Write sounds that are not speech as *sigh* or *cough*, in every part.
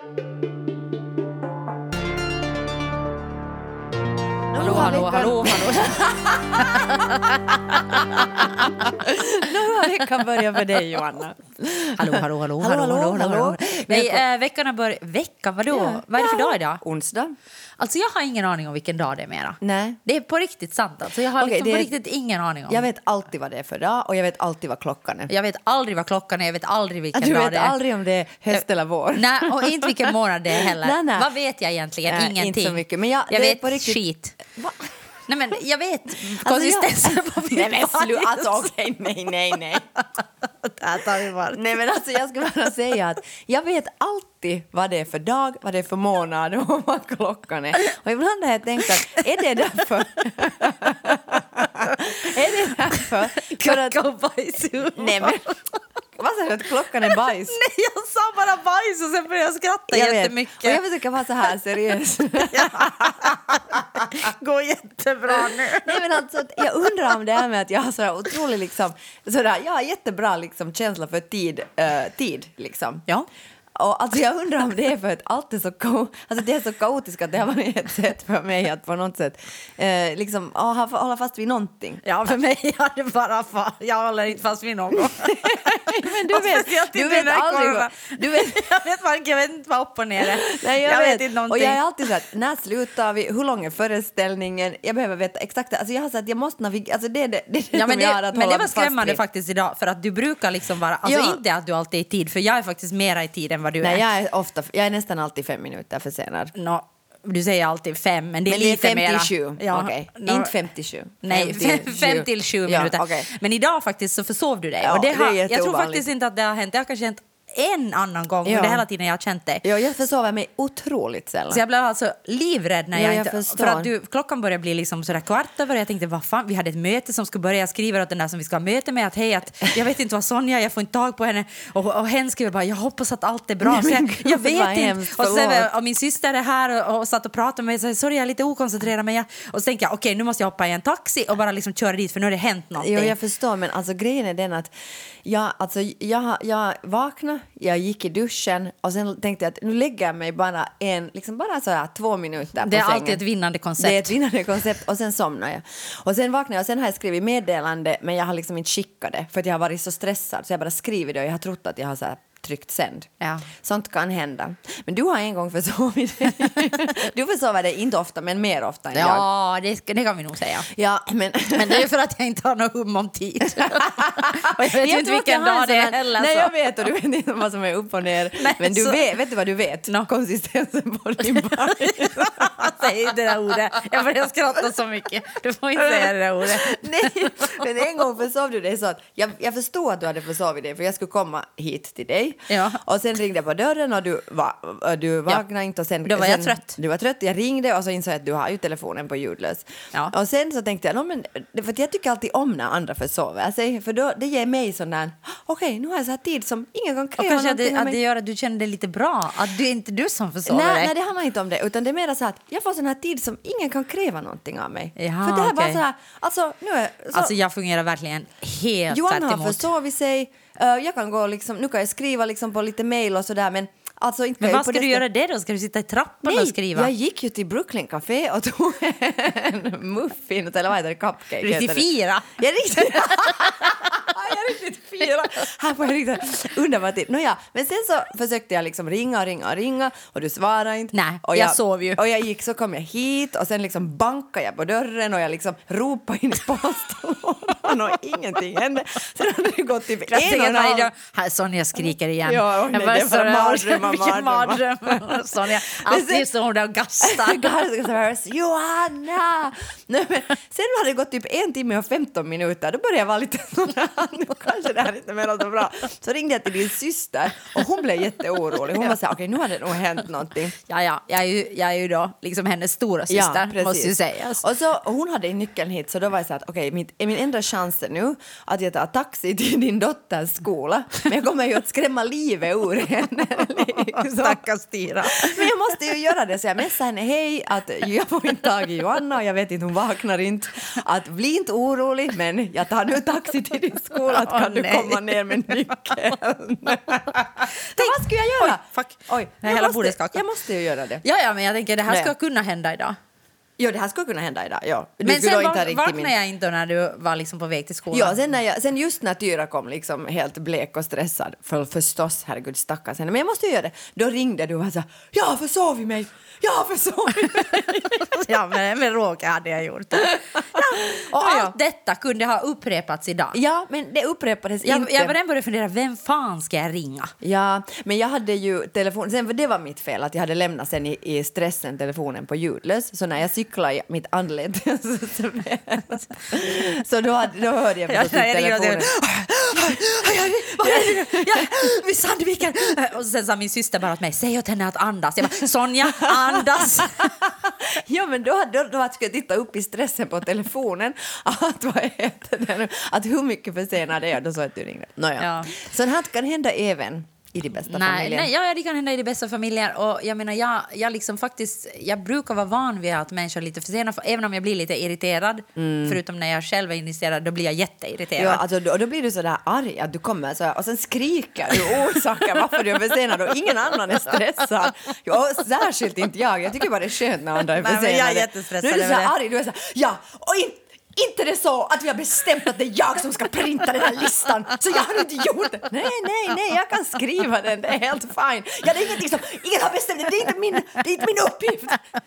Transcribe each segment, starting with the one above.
Hallå, hallå, *laughs* hallå, hallå. Nu har veckan börjat för dig, Johanna. Hallå, hallå, hallå, Hallå, hallå, hallå, hallå, hallå. Nej, äh, veckan har börjat... Veckan, vadå? Ja. Vad är det för dag idag? Onsdag. Alltså jag har ingen aning om vilken dag det är mera. Nej. Det är på riktigt sant alltså. Jag har Okej, liksom på är- riktigt ingen aning om. Jag vet alltid vad det är för dag och jag vet alltid vad klockan är. Jag vet aldrig vad klockan är, jag vet aldrig vilken *laughs* Du dag vet det är. aldrig om det är höst eller vår. Nej, och inte vilken månad det är heller. *laughs* Nej, nej. Vad vet jag egentligen? Nej, Ingenting. inte så mycket, men jag- jag är vet på riktigt- skit. Va? Nej, men jag vet Alltså, konsistensen jag- på min Nej men alltså okej, nej, nej, nej. *laughs* Där tar vi bort. Nej men alltså jag ska bara säga att jag vet alltid vad det är för dag, vad det är för månad och vad klockan är. Och ibland har jag tänkt att är det därför? *laughs* *laughs* är det därför? För att, Kacka och bajs i humor. nej men, vad sa du att klockan är bajs? *laughs* Nej, jag sa bara bajs och sen började jag skratta Jag vet. jättemycket. Och jag försöker vara så här seriös. *laughs* går jättebra nu. Nej, men alltså, jag undrar om det här med att jag har sådär otrolig liksom, sådär, jag har jättebra liksom, känsla för tid, eh, tid liksom. Ja. Och alltså jag undrar om det är för att allt är så, ka- alltså det är så kaotiskt att det har varit ett sätt för mig att på något sätt eh, liksom, hålla fast vid någonting. Ja, för mig *laughs* är det bara fan. Jag håller inte fast vid någon. *laughs* Men du Och vet, du vet här aldrig vad, du vet, *laughs* jag vet varken, jag vet inte vad upp och ner. Nej, jag, vet. inte och någonting. jag är alltid så att när slutar vi, hur lång är föreställningen? Jag behöver veta exakt, alltså jag har så att jag måste navigera, alltså det är det, det, är det Ja, men som jag har det, att men det var skrämmande faktiskt idag för att du brukar liksom vara, alltså Ja. inte att du alltid är i tid för jag är faktiskt mera i tid än vad du Nej, är. jag är, ofta, jag är nästan alltid fem minuter försenad. Nå, du säger alltid fem men det är Men det är lite mera. 57, Ja, okej. nå- Inte 57. Nej, fem, *laughs* till sju Ja, minuter. okej. Men idag faktiskt så försov du dig. Ja, och det det är har, jag tror faktiskt inte att det har hänt. Det har kanske hänt en annan gång Ja. under hela tiden jag har känt dig. Ja, jag försover mig otroligt sällan. Så jag blev alltså livrädd när Ja, jag, jag inte... förstår. för att du, klockan började bli liksom sådär kvart över jag tänkte vad fan, vi hade ett möte som skulle börja. Jag skriver åt den där som vi ska ha möte med att hej, att jag vet inte vad Sonja, jag får inte tag på henne. Och, och hen skriver bara jag hoppas att allt är bra. Nej, jag, jag vet inte. Och, förlåt. och min syster är här och, och satt och pratade med mig. Så, Sorry, jag är lite okoncentrerad. Men jag, och så tänkte jag okej, nu måste jag hoppa i en taxi och bara liksom köra dit för nu har det hänt någonting. Jo, jag förstår, men alltså grejen är den att jag, alltså, jag, jag vaknade, jag gick i duschen och sen tänkte jag att nu lägger jag mig bara en, liksom bara så här två minuter det är på sängen. alltid ett vinnande koncept. Det är ett vinnande koncept och sen somnar jag. Och sen vaknar jag och sen har jag skrivit meddelande men jag har liksom inte skickat det för att jag har varit så stressad så jag bara skrivit det och jag har trott att jag har så här tryckt sänd. Ja. Sånt kan hända. Men du har en gång försovit dig. *laughs* Du försover dig inte ofta men mer ofta än jag. Ja, det, det kan vi nog säga. Ja, men... *laughs* Men det är för att jag inte har någon hum om tid. *laughs* och jag vet Jag inte vilken dag det är heller. Nej, så. jag vet och du vet inte vad som är upp och ner. Nej, men du så- vet, vet du vad du vet? Nå. Konsistensen på din bajs. Säg inte det där ordet. Jag börjar skratta så mycket. Du får inte säga det där ordet. Nej, men en gång försov du dig så att jag, jag förstod att du hade försovit dig för jag skulle komma hit till dig. Ja. Och sen ringde jag på dörren och du, va, du vaknade inte och sen... Då var jag sen, trött. Du var trött. Jag ringde och så insåg jag att du har ju telefonen på ljudlös. Ja. Och sen så tänkte jag, men, för att jag tycker alltid om när andra försover sig för då, det ger mig sån där, okej nu har jag så här tid som ingen kanske att någonting det, av att mig. det gör att du känner dig lite bra. Att det är inte du som försover Nej, dig. nej, det handlar inte om det. Utan det är mer så att jag får sån här tid som ingen kan kräva någonting av mig. Jaha, För det här är bara så här, alltså nu är... Så, Alltså jag fungerar verkligen helt Johan har försovit sig, jag kan gå liksom, nu kan jag skriva liksom på lite mail och sådär men alltså inte Men jag vad ska du göra det då? Ska du sitta i trappan Nej, och skriva? jag gick ju till Brooklyn Café och tog en *laughs* muffin, eller vad heter det, cupcake Riktigt fira. Jag riktigt... jag riktigt fira. Här får jag riktigt underbart tid. Nåja, men sen så försökte jag liksom ringa och ringa och ringa och du svarade inte. Nej, och jag sov ju. Och jag gick så kom jag hit och sen liksom bankade jag på dörren och jag liksom ropade in i postlådan och ingenting hände. Sen hade det gått typ en och en halv... Här Sonja skriker igen. Ja, och nej, Jag det var så- mardrömmar, Vilken mardröm. *laughs* Sonja, alltid står hon där och *laughs* gastar. Johanna! Nej, men sen hade det gått typ en timme och 15 minuter. Då började jag vara lite *laughs* sådär, nu kanske det här inte är så bra. Så ringde jag till din syster och hon blev jätteorolig. Hon var så här, okej nu har det nog hänt någonting. Ja, ja, jag är ju, jag är ju då liksom hennes stora syster, måste ju sägas. Och så, hon hade nyckeln hit så då var jag så här att okej, min, min enda chans chansen nu att jag tar taxi till din dotters skola. Men jag kommer ju att skrämma livet ur henne. *laughs* Stackars Tira. Men jag måste ju göra det så jag messar henne hej att jag får inte tag i Johanna och jag vet inte hon vaknar inte. Att bli inte orolig men jag tar nu taxi till din skola att kan Åh, du komma ner med nyckeln. *laughs* Så vad ska jag göra? Oj, fuck. Oj, Nej, jag hela måste-. Jag måste ju göra det. Ja, ja, men jag tänker det här Nej. ska kunna hända idag. Jo, det här skulle kunna hända idag. Ja. Du Men sen inte ha va- riktigt vaknade min- jag inte när du var liksom på väg till skolan. Ja, sen, när jag, sen just när Tyra kom liksom helt blek och stressad, för förstås, herregud stackars henne, men jag måste ju göra det. Då ringde du och var så här, jag har försovit mig, har försovit mig. *laughs* ja, men med råge hade jag gjort det. Ja. Och Ja, ja. allt detta kunde ha upprepats idag. ja, men det upprepades Jag, inte. jag var redan började fundera, vem fan ska jag ringa? Ja, men jag hade ju telefon, sen för det var mitt fel att jag hade lämnat sen i, i stressen telefonen på ljudlös, så när jag cyklade i mitt anlete *laughs* så, då, hade, då hörde jag Ja, förstås och telefonen. Vad? Ja, vid Sandviken! Och sen sa min syster bara åt mig, säg åt henne att andas. Jag bara, Sonja, andas! *laughs* Ja, men då, då, då jag titta upp i stressen på telefonen *laughs* att, vad heter det nu, att hur mycket försenad är jag? Då sa jag att du ringde. Nåja. Ja. Sånt här kan hända även i de bästa Nej, familjer. nej ja, det kan hända i de bästa familjer. Och jag menar, jag, jag, liksom faktiskt, jag brukar vara van vid att människor är lite försenade, för även om jag blir lite irriterad, förutom när jag själv är irriterad, då blir jag jätteirriterad. Ja, alltså, då, då blir du så där arg att du kommer så här, och sen skriker du orsaker varför du är försenad och ingen annan är stressad. Ja, särskilt inte jag. Jag tycker bara det är skönt när andra är Nej, men försenade. jag är jättestressad Nu är du så här arg, du är så här, ja, och in, inte det så att vi har bestämt att det är jag som ska printa den här listan, så jag har inte gjort det. Nej, nej, nej, jag kan skriva den, det är helt fine. Ja, det är ingenting som, ingen har bestämt det, det är inte min, det är inte min uppgift.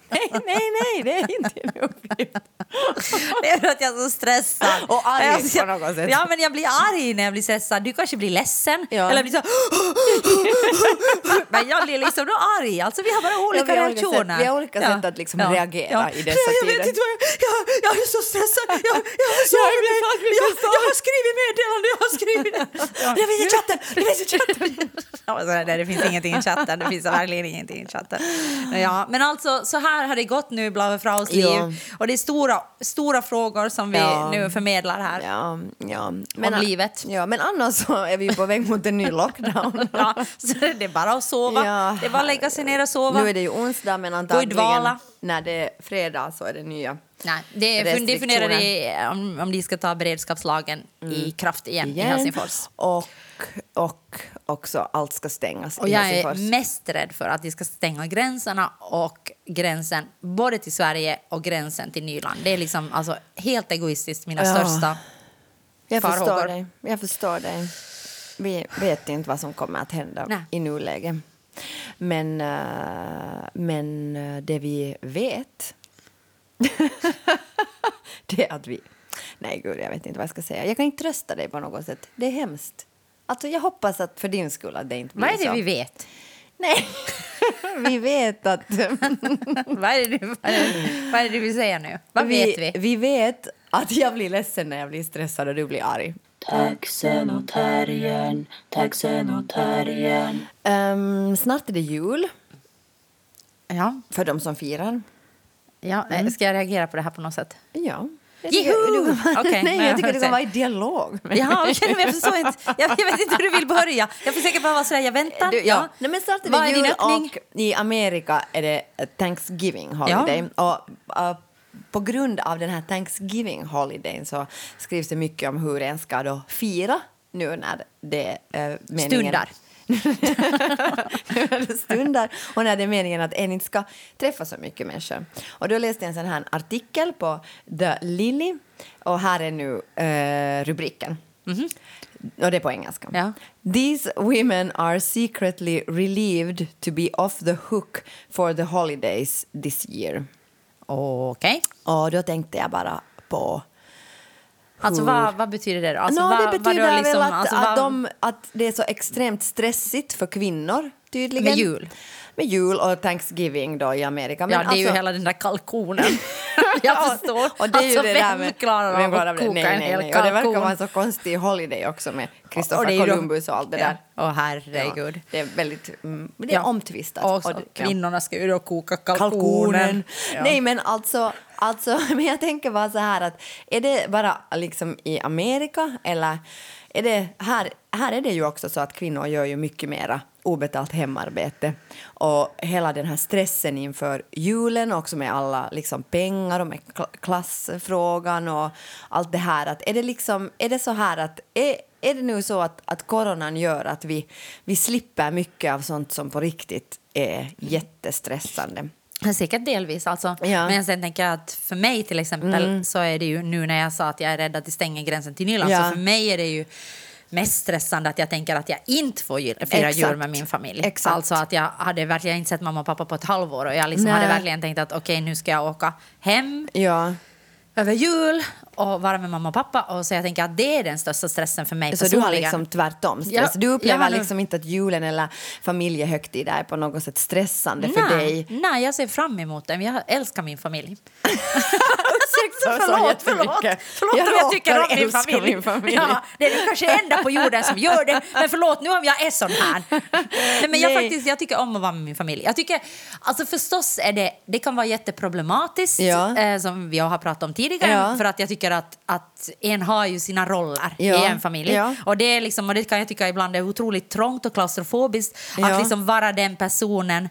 Nej, nej, nej, det är inte din uppgift. Det är för att jag är så stressad. Och arg Alltså, på något sätt. Ja, men jag blir arg när jag blir stressad. Du kanske blir ledsen. Ja. Eller blir så *laughs* Men jag blir liksom då arg. Alltså, vi har bara olika vi har olika sätt- vi har olika sätt att liksom reagera i dessa *laughs* jag, jag tider. vet inte vad jag, jag, jag är så stressad. Jag, jag, har, Jag är jag, jag, har skrivit meddelande. Jag har skrivit Det finns i chatten! Det finns i chatten! Ja, men så är det, finns ingenting i chatten. Det finns verkligen ingenting i chatten. Ja, men alltså, så här har det gått nu i Blaue Fraus liv. Ja. Och det är stora, stora frågor som vi Ja. nu förmedlar här. Ja, ja. Om livet. Ja, men annars så är vi på väg mot en ny lockdown. *laughs* Ja, så det är bara att sova. Ja. Det är bara att lägga sig ner och sova. Nu är det ju onsdag, men antagligen när det är fredag så är det nya. Nej, det de funderar i, om, om de ska ta beredskapslagen i kraft igen, i Helsingfors. Och, och också allt ska stängas Och i jag är mest rädd för att de ska stänga gränserna och gränsen både till Sverige och gränsen till Nyland. Det är liksom alltså, helt egoistiskt mina Ja. största Jag förstår farhågor. dig. Jag förstår dig. Vi vet inte vad som kommer att hända Nej. i nuläget. Men, eh, men eh, det vi vet *laughs* det är att vi... Nej, gud, jag vet inte vad jag ska säga. Jag kan inte trösta dig på något sätt. Det är hemskt. Alltså, jag hoppas att för din skull att det inte blir Vad är det så. vi vet? Nej, *laughs* vi vet att... *laughs* vad, är det, vad, är det, vad är det du vill säga nu? Vad vi, vet vi? Vi vet att jag blir ledsen när jag blir stressad och du blir arg. Taxen och terriern, taxen och terriern. Ehm, snart är det jul Ja, för de som firar. ja. Mm. Ska jag reagera på det här på något sätt? Ja. *laughs* Okej, Nej, jag tycker du kan vara i dialog. Ja, okej, men jag förstår inte. Jag, jag vet inte hur du vill börja. Jag får säkert bara vara sådär, jag väntar. Du, ja. Nej, men snart är det jul och i Amerika är det Thanksgiving holiday. Och, uh, på grund av den här Thanksgiving holidayn så skrivs det mycket om hur en ska då fira nu när det är uh, meningen... Stundar. Det och när det är meningen att en inte ska träffa så mycket människor. Och då läste jag en sån här artikel på The Lily och här är nu eh, rubriken. Och det är på engelska. Ja. These women are secretly relieved to be off the hook for the holidays this year. Okej. Och då tänkte jag bara på Alltså vad, vad betyder det? Alltså, Nå, vad, det betyder då väl liksom, att, alltså, att, de, att det är så extremt stressigt för kvinnor tydligen. Med jul? Med jul och Thanksgiving då i Amerika. Men Ja, det är ju alltså- hela den där kalkonen. *laughs* jag Ja, förstår. Och det är ju alltså, det där med, klarar av att koka nej, en nej, hel nej. Och det verkar kalkon? vara en så konstig holiday också med Kristoffer ju Columbus och allt det där. Åh, herregud. Ja, det är väldigt mm, det är Ja. omtvistat. Och Och kvinnorna ska ju då koka kalkonen. kalkonen. Ja. Nej, men alltså, alltså, *laughs* men jag tänker bara så här att är det bara liksom i Amerika eller är det här, här är det ju också så att kvinnor gör ju mycket mera obetalt hemarbete och hela den här stressen inför julen också med alla liksom pengar och med kla- klassfrågan och allt det här att är det liksom är det så här att är, är det nu så att, att coronan gör att vi, vi slipper mycket av sånt som på riktigt är jättestressande? Säkert delvis. Alltså. Ja. Mm. Men sen tänker jag att för mig till exempel så är det ju nu när jag sa att jag är rädd att det stänger gränsen till Nyland. Ja. Så för mig är det ju mest stressande att jag tänker att jag inte får fira Exakt. jul med min familj. Exakt. Alltså att jag hade verkligen inte sett mamma och pappa på ett halvår och jag liksom hade verkligen tänkt att okej nu ska jag åka hem Ja. över jul och vara med mamma och pappa. Och så jag tänker att det är den största stressen för mig Så du har liksom tvärtom stress. Ja, du upplever nog- liksom inte att julen eller familjehögtid är på något sätt stressande för nej, dig? nej, jag ser fram emot den. Jag älskar min familj. *laughs* Så- så jättemycket. förlåt Jag jag tycker om min familj. min familj. Ja, det är kanske enda på jorden som gör det, men förlåt nu om jag är sån här. Nej, men jag, Nej. faktiskt, jag tycker om att vara med min familj. Jag tycker, alltså förstås är det, det kan vara jätteproblematiskt, Ja. eh, som vi har pratat om tidigare, Ja. för att jag tycker att, att en har ju sina roller Ja. i en familj. Och, det är liksom, och det kan jag tycka ibland är otroligt trångt och klaustrofobiskt, att liksom vara den personen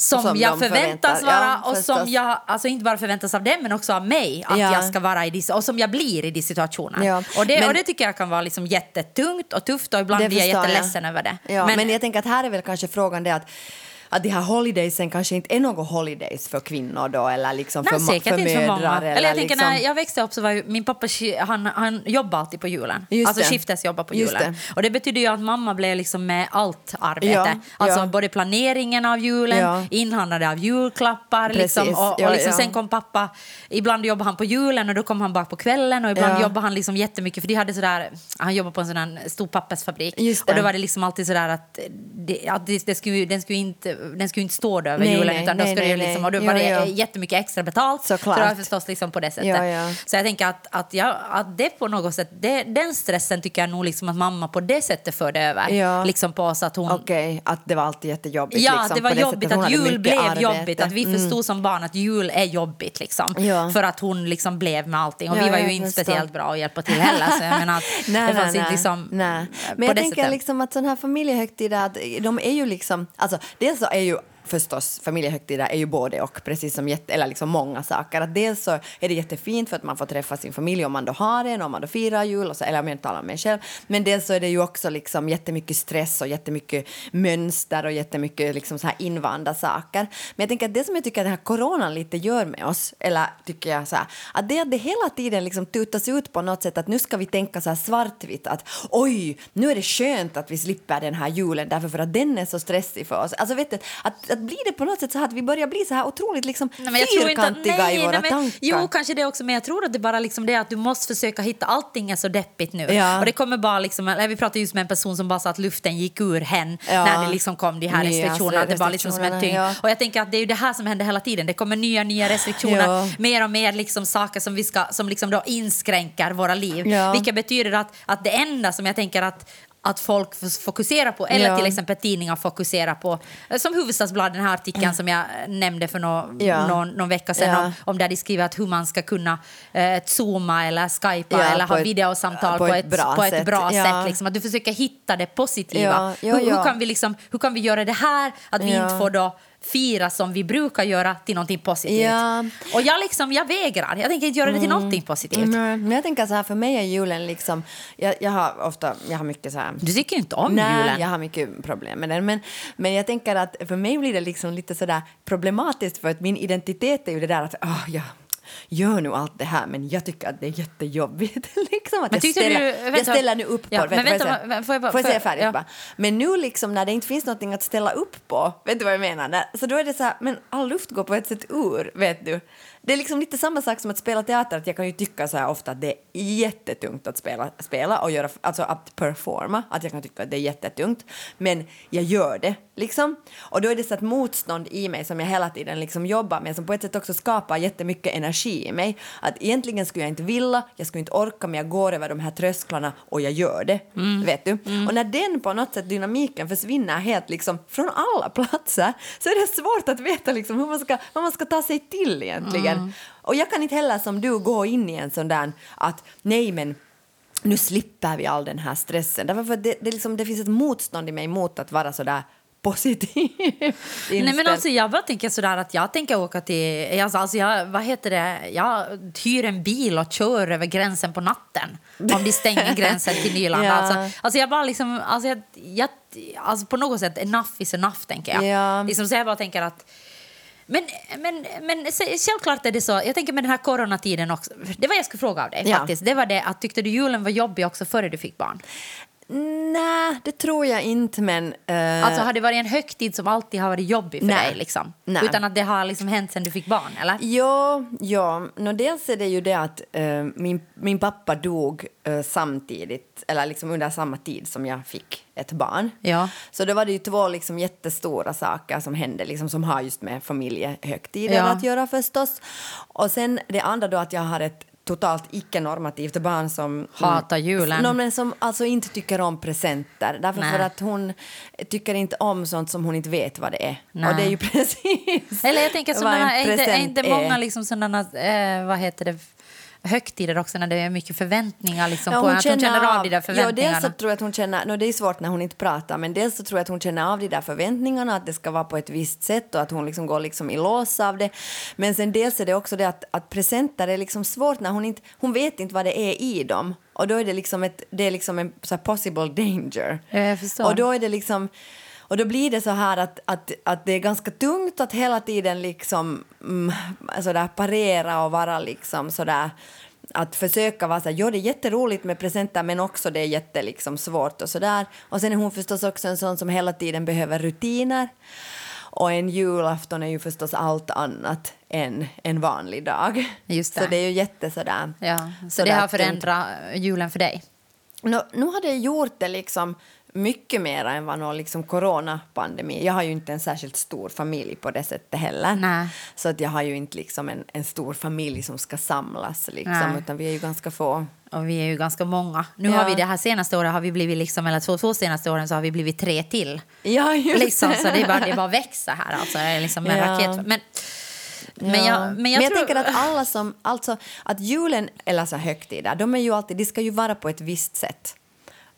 som, Som jag de förväntas vara ja, och som jag alltså inte bara förväntas av dem men också av mig att Ja. jag ska vara i dessa, och som jag blir i de situationerna. Ja, Och, det, men- och det tycker jag kan vara liksom jättetungt och tufft och ibland blir jag förstår jag. jätteledsen över det. Ja, men, jag tänker att här är väl kanske frågan det att att de här holidaysen kanske inte är några holidays för kvinnor då eller liksom Nej, för, säkert för inte för många. Eller jag tänker liksom... när jag växte upp så var ju, min pappa han, han jobbade alltid på julen. Just alltså det. skiftesjobba på Just julen. det. Och det betyder ju att mamma blev liksom med allt arbete. Ja, alltså ja. både planeringen av julen, Ja. inhandlade av julklappar Precis, liksom, och, och liksom sen kom pappa, ibland jobbade han på julen och då kom han bak på kvällen och ibland jobbade han liksom jättemycket för de hade sådär, han jobbade på en sån här stor pappersfabrik och då var det liksom alltid sådär att, det, att det, det skulle, den, skulle inte, den skulle inte stå där över Nej, julen nej, utan då nej, skulle det nej, liksom, nej. och då var det ja. jättemycket extra betalt. Såklart. Så det var förstås liksom på det sättet. Ja, ja. Så jag tänker att, att, jag, att det på något sätt, det, den stressen tycker jag nog liksom att mamma på det sättet förde över. Ja. Liksom på oss att hon... Okej, att det var alltid jättejobbigt. Ja, liksom, det var på jobbigt att jul blev arbete. jobbigt. Att vi Mm. förstod som barn att jul är jobbigt. Liksom. För att hon liksom blev med allting. Och vi var ju inte speciellt bra att hjälpa till heller. Så jag menar att *laughs* Nej, det fanns nej, inte liksom... nej. Men jag det tänker liksom att sådana här familjehögtider, de är ju liksom, alltså dels så är ju förstås familjehögtider är ju både och, precis som jätte, eller liksom många saker. Att dels så är det jättefint för att man får träffa sin familj om man då har en, om man då firar jul, och så, eller om jag inte talar om mig själv. Men dels så är det ju också liksom jättemycket stress och jättemycket mönster och jättemycket liksom så här invanda saker. Men jag tänker att det som jag tycker att den här coronan lite gör med oss, eller tycker jag så här, att det att det hela tiden liksom tutas ut på något sätt att nu ska vi tänka så här svartvitt att oj, nu är det skönt att vi slipper den här julen därför för att den är så stressig för oss. Alltså vet du, att, att blir det på något sätt så att vi börjar bli så här otroligt liksom Nej, men jag tror inte att- fyrkantiga nej, i våra nej, men, tankar. Jo, kanske det också, men jag tror att det bara liksom det att du måste försöka hitta, allting är så deppigt nu. Ja. Och det kommer bara liksom, vi pratade just med en person som bara sa att luften gick ur hen Ja. när det liksom kom de här Nya restriktionerna. Det var liksom som en tyngd. ja. Och jag tänker att det är ju det här som händer hela tiden. Det kommer nya, nya restriktioner, mer och mer liksom saker som vi ska, som liksom då inskränker våra liv. Vilket betyder att, att det enda som jag tänker att att folk fokuserar på, eller Ja. till exempel tidningar fokuserar på, eh, som Hufvudstadsbladet, den här artikeln som jag nämnde för nå, Ja. någon, någon vecka sedan, Ja. om, om där de skriver att hur man ska kunna eh, zooma eller skypa eller ha ett- videosamtal på på, ett ett, bra på ett sätt. bra sätt. Liksom. Att du försöker hitta det positiva. Hur. Hur, kan vi liksom, hur kan vi göra det här, att vi inte får då fira som vi brukar göra till någonting positivt? Ja. Och jag, liksom, jag vägrar, jag tänker inte göra det till någonting positivt. Nej, men jag tänker så här, för mig är julen liksom, jag, jag har ofta, jag har mycket så här Du tycker inte om Nej, julen. jag har mycket problem med den. Men, men jag tänker att för mig blir det liksom lite sådär problematiskt för att min identitet är ju det där att ah, ja, gör nu allt det här men jag tycker att det är jättejobbigt. *laughs* liksom att Men jag, ställer, du- jag vänta. ställer nu upp på Ja, Vet vänta, jag va- får jag bara- får jag får säga jag- färdigt ja. bara? Men nu liksom när det inte finns någonting att ställa upp på, vet du vad jag menar? Så då är det så här, men all luft går på ett sätt ur, vet du. Det är liksom lite samma sak som att spela teater, att jag kan ju tycka så ofta att det är jättetungt att spela, spela och göra, alltså att performa, att jag kan tycka att det är jättetungt, men jag gör det liksom. Och då är det så att motstånd i mig som jag hela tiden liksom jobbar med, som på ett sätt också skapar jättemycket energi i mig. Att egentligen skulle jag inte vilja, jag skulle inte orka, men jag går över de här trösklarna och jag gör det. Vet du? Och när den på något sätt, dynamiken försvinner helt liksom från alla platser, så är det svårt att veta liksom hur man ska, vad man ska ta sig till egentligen. Och jag kan inte heller som du gå in i en sån där att nej men nu slipper vi all den här stressen. Därför det, det, liksom, det finns ett motstånd i mig mot att vara så där positiv *laughs* Nej, men alltså, jag bara tänker sådär att jag tänker åka till... Alltså, alltså, jag, vad heter det? Jag hyr en bil och kör över gränsen på natten om de stänger *laughs* gränsen till Nyland. Ja. Alltså, alltså, jag bara liksom... Alltså, jag, jag, alltså, på något sätt, enough is enough, tänker jag. Ja. Liksom, så jag bara tänker att... Men, men, men självklart är det så. Jag tänker med den här coronatiden också. Det var jag skulle fråga av dig Ja. faktiskt. Det var det att tyckte du julen var jobbig också före du fick barn? Nej, det tror jag inte, men... eh, Alltså har det varit en högtid som alltid har varit jobbig för Nej. dig liksom? Nej. Utan att det har liksom hänt sen du fick barn, eller? Ja, ja. No, dels är det ju det att eh, min, min pappa dog eh, samtidigt, eller liksom under samma tid som jag fick ett barn. Ja. Så då var det ju två liksom jättestora saker som hände, liksom, som har just med familjehögtider Ja. att göra förstås. Och sen det andra då att jag har ett totalt icke-normativt barn som Hatar julen. No, men som alltså inte tycker om presenter. Därför Nej. för att hon tycker inte om sånt som hon inte vet vad det är. Nej. Och det är ju precis Eller jag tänker sådana här, är inte, är inte många liksom sådana, eh, vad heter det, högtider också när det är mycket förväntningar liksom på att hon känner av de där Ja, förväntningarna. dels så tror jag att hon känner, no, det är svårt när hon inte pratar, men dels så tror jag att hon känner av de där förväntningarna, att det ska vara på ett visst sätt och att hon liksom går liksom i lås av det. Men sen dels är det också det att, att presenter är liksom svårt när hon inte, hon vet inte vad det är i dem. Och då är det liksom, ett, det är liksom en så possible danger. Ja. Och då är det liksom... Och då blir det så här att, att, att det är ganska tungt att hela tiden liksom mm, sådär parera och vara liksom sådär att försöka vara så här, ja det är jätteroligt med presenter men också det är jätte liksom svårt och sådär. Och sen är hon förstås också en sån som hela tiden behöver rutiner. Och en julafton är ju förstås allt annat än en vanlig dag. Just det. Så det är ju jätte sådär. ja, så sådär det har förändrat julen för dig? Nå, nu har det gjort det liksom mycket mer än vad någon liksom coronapandemi. Jag har ju inte en särskilt stor familj på det sättet heller. Nej. Så att jag har ju inte liksom en, en stor familj som ska samlas liksom, Nej. utan vi är ju ganska få. Och vi är ju ganska många. Nu Ja. har vi det här senaste året har vi blivit liksom, eller två, två senaste åren så har vi blivit tre till. Ja, just Liksom, så det är bara, det bara växa här alltså. Liksom en Ja. raket. Men, men Ja. jag, men jag, tror... tänker att alla som, alltså att julen eller så högtider, de är ju alltid, de ska ju vara på ett visst sätt.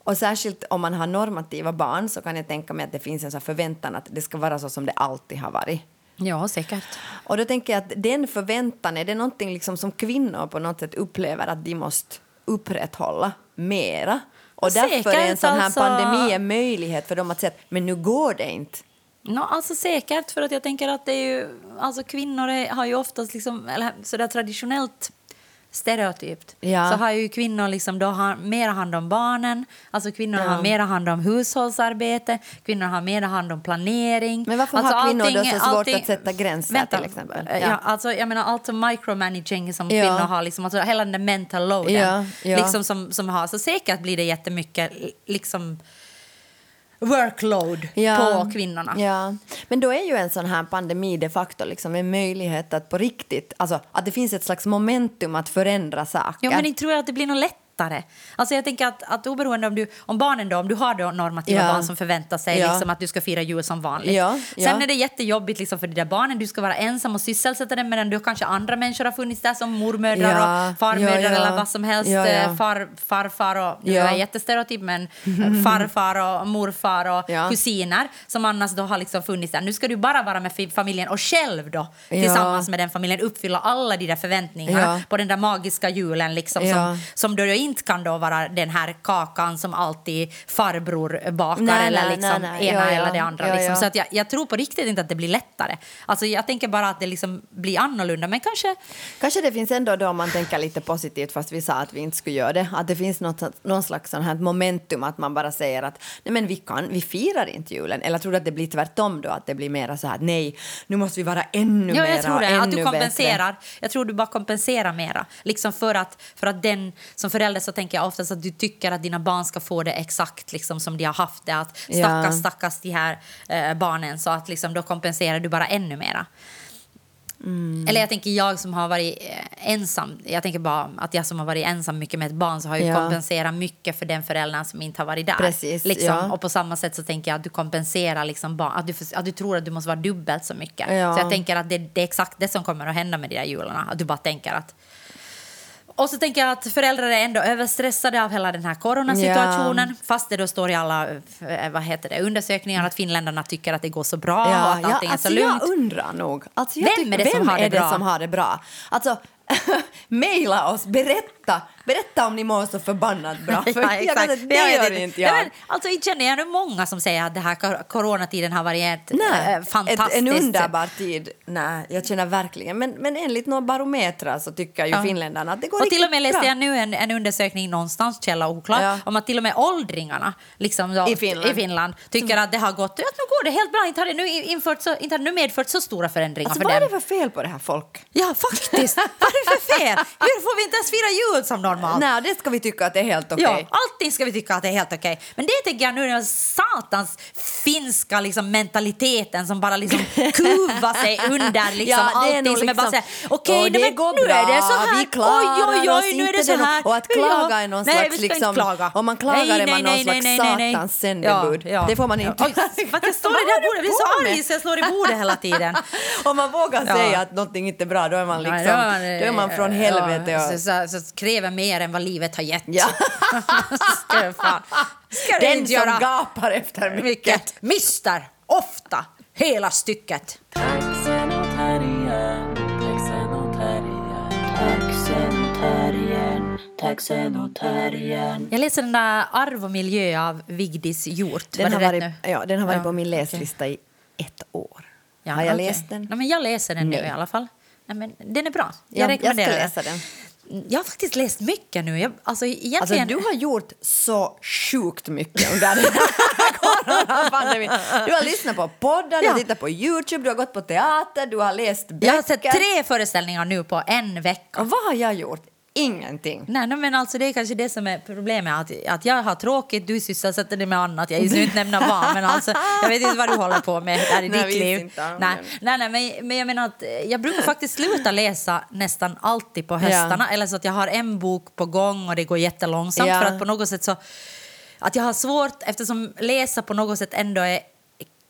Och särskilt om man har normativa barn så kan jag tänka mig att det finns en sån förväntan att det ska vara så som det alltid har varit. Ja, säkert. Och då tänker jag att den förväntan, är det någonting liksom som kvinnor på något sätt upplever att de måste upprätthålla mera? Och Ja, därför är en säkert, sån här alltså. pandemi en möjlighet för dem att säga att men nu går det inte. No, alltså säkert, för att jag tänker att det är ju, alltså kvinnor är, har ju oftast liksom, eller sådär traditionellt stereotypt Ja. så har ju kvinnor liksom då har mer hand om barnen, alltså kvinnor Ja. har mer hand om hushållsarbete, kvinnor har mer hand om planering. Men varför alltså har kvinnor då allting- så svårt allting- att sätta gränser, Vänta, till exempel? Ja. Ja. alltså, jag menar allt som micromanaging som kvinnor har, liksom, alltså hela den mental loaden. Liksom som, som har, så säkert blir det jättemycket liksom workload på kvinnorna. Ja. Men då är ju en sån här pandemi de facto liksom en möjlighet att på riktigt, alltså att det finns ett slags momentum att förändra saker. Ja, men inte tror att det blir något lättare. Alltså jag tänker att, att oberoende om, du, om barnen då, om du har då normativa Ja. barn som förväntar sig Ja. liksom att du ska fira jul som vanligt. Ja. Sen är det jättejobbigt liksom för de där barnen, du ska vara ensam och sysselsätta dem medan du kanske andra människor har funnits där som mormödrar och farmödrar eller vad som helst. Eh, Far, farfar och, nu är jättestereotyp men *laughs* farfar och morfar och kusiner som annars då har liksom funnits där. Nu ska du bara vara med familjen och själv då tillsammans med den familjen uppfylla alla de där förväntningarna på den där magiska julen liksom som, som då inte inte kan då vara den här kakan som alltid farbror bakar Nej, eller liksom nej, nej. ena Ja, ja. eller det andra. Ja, liksom. Så att jag, jag tror på riktigt inte att det blir lättare. Alltså, jag tänker bara att det liksom blir annorlunda, men kanske... Kanske det finns ändå då om man tänker lite positivt fast vi sa att vi inte skulle göra det. Att det finns något, någon slags sån här momentum att man bara säger att nej men vi kan, vi firar inte julen. Eller tror du att det blir tvärtom då? Att det blir mera så här nej, nu måste vi vara ännu Ja, jag tror det. Att du bättre. kompenserar. Jag tror du bara kompenserar mera. Liksom för, att, för att den, som förälder så tänker jag oftast att du tycker att dina barn ska få det exakt liksom som de har haft det. Att stackars, Ja. stackars de här eh, barnen. Så att liksom, då kompenserar du bara ännu mera. Mm. Eller jag tänker jag som har varit eh, ensam. Jag tänker bara att jag som har varit ensam mycket med ett barn så har ju Ja. kompenserat mycket för den föräldern som inte har varit där. Precis, liksom. ja. Och på samma sätt så tänker jag att du kompenserar liksom barn, att du, att du tror att du måste vara dubbelt så mycket. Ja. Så jag tänker att det, det är exakt det som kommer att hända med de där jularna. Att du bara tänker att och så tänker jag att föräldrar är ändå överstressade av hela den här coronasituationen. Fast det då står i alla eh, vad heter det, undersökningar att finländarna tycker att det går så bra och Ja, att ja, allting är så alltså lugnt. jag undrar nog. Alltså jag Vem är tycker- det som vem har det är det bra? som har det bra? Alltså, *laughs* mejla oss, berätta. Berätta om ni mår så förbannat bra. *laughs* För jag exakt. kan, det Jag gör vet inte Nej, jag. men, alltså, inte känner jag nu många som säger att det här coronatiden har varit Nej, eh, fantastiskt... ett, en underbar tid. Nej, jag känner verkligen. Men, men enligt några barometrar så tycker ju Ja. finländarna att det går och till riktigt och med läste bra. jag nu en, en undersökning någonstans, källa oklar, Ja. om att till och med åldringarna liksom då, I Finland. i Finland tycker att det har gått, att nu går det helt bra, inte har det nu, infört så, inte har det nu medfört så stora förändringar Alltså för vad är dem. det för fel på det här folk? Ja, faktiskt. Vad är det för fel? Hur får vi inte ens fira jul som normalt? Nej, det ska vi tycka att det är helt okej. Ja, allting ska vi tycka att det är helt okej. Men det tänker jag nu den satans finska liksom, mentaliteten som bara liksom *laughs* kuvar sig under liksom, Ja, är allting nog som är bara liksom, såhär, okej, "Åh, nej, det men nu är det bra, så här, vi klarar oj, oj, oj, nu är det så här. och att Ja, klaga är någon nej, slags liksom- klaga. om man klagar nej, är man någon slags satans sändebud. Det får man inte. Oj, för jag *laughs* står i det här bordet, jag blir så arg så jag slår i bordet hela tiden. *laughs* Om man vågar Ja. säga att någonting inte är bra, då är man liksom, då är man från helvete. Ja, så, så, så kräver mer än vad livet har gett. Ja. *laughs* ska fan. Ska Den inte som göra gapar efter mycket. mycket. Mister, ofta, hela stycket. Jag läser den där Arv och miljö av Vigdis Hjort. Den har, varit, nu? ja, den har varit Ja, på min läslista i ett år. Ja, har jag okej. läst den? Nej, men jag läser den nu Nej. i alla fall. Nej, men den är bra. Jag, Jag, jag ska rekommenderar läsa den. Jag har faktiskt läst mycket nu. Jag, alltså, egentligen... Alltså, du har gjort så sjukt mycket under den här *laughs* coronapandemin. Du har lyssnat på poddar, du Ja. har tittat på Youtube, du har gått på teater, du har läst böcker. jag har sett tre föreställningar nu på en vecka. Och vad har jag gjort? Ingenting. Nej, men alltså det är kanske det som är problemet. Att, att jag har tråkigt, du sysselsätter dig med annat. Jag ska inte nämna vad, men alltså, jag vet inte vad du håller på med där i Nej, ditt liv. inte, nej, nej, nej, men, men jag menar att jag brukar faktiskt sluta läsa nästan alltid på höstarna. Eller så att jag har en bok på gång och det går jättelångsamt. Ja. För att på något sätt så... Att jag har svårt, eftersom läsa på något sätt ändå är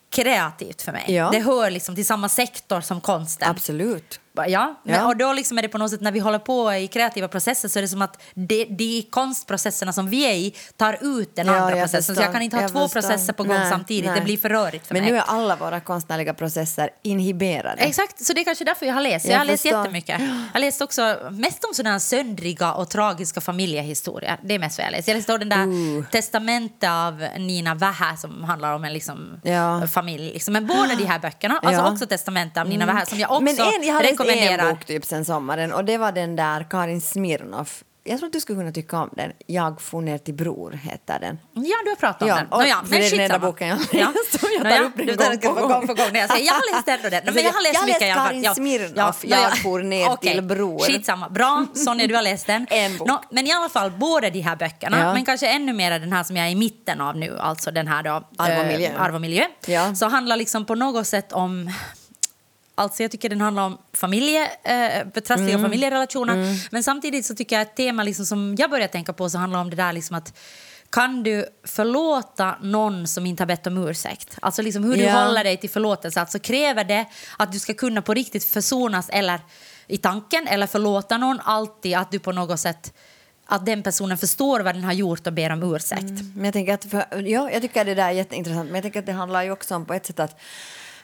kreativt för mig. Ja. Det hör liksom till samma sektor som konsten. Absolut. Ba- Ja, men, Ja. och då liksom är det på något sätt när vi håller på i kreativa processer så är det som att de, de konstprocesserna som vi är i tar ut den Ja, andra processen. Så förstår. jag kan inte ha Jag två förstår. processer på gång Nej, samtidigt. nej. Det blir för rörigt för Men mig. nu är alla våra konstnärliga processer inhiberade. Exakt, så det är kanske därför jag har läst. Jag, Jag har läst förstår. jättemycket. Jag har läst också mest om sådana söndriga och tragiska familjehistorier. Det är mest vad jag läst. Jag läste den där Ooh. Testamentet av Nina Wähä som handlar om en liksom, Ja. familj. Liksom. Men båda de här böckerna, alltså Ja. Mm. också Testamentet av Nina Wähä som jag också Men en, jag har läst rekommenderar. en bok typ sen sommaren och det var den där Karin Smirnoff. Jag tror att du skulle kunna tycka om den. Jag får ner till bror heter den. Ja, du har pratat om Ja, den. Nåja, för men det är den enda boken jag har ja. läst *laughs* som jag tar Nåja, upp den du gång på gång gång. på gång. när Jag säger, jag har läst ändå den. Men jag har läst Jag har mycket alla fall. Karin Ja. Smirnoff, Jag for ner Okej, till bror. Skitsamma. Bra, Sonja, du har läst den. *laughs* En bok. Nå, men i alla fall, båda de här böckerna, Ja. men kanske ännu mer den här som jag är i mitten av nu, alltså den här då, Arv och eh, miljö. Arv och miljö. Ja. Så handlar liksom på något sätt om Alltså jag tycker den handlar om familje, eh, trassliga Mm. familjerelationer. Men samtidigt så tycker jag ett tema liksom som jag börjar tänka på så handlar om det där liksom att kan du förlåta någon som inte har bett om ursäkt? Alltså liksom hur du Ja. håller dig till förlåtelse. Alltså kräver det att du ska kunna på riktigt försonas eller i tanken eller förlåta någon alltid att du på något sätt att den personen förstår vad den har gjort och ber om ursäkt. Men jag tänker att för, ja, jag tycker att det där är jätteintressant. Men jag tänker att det handlar ju också om på ett sätt att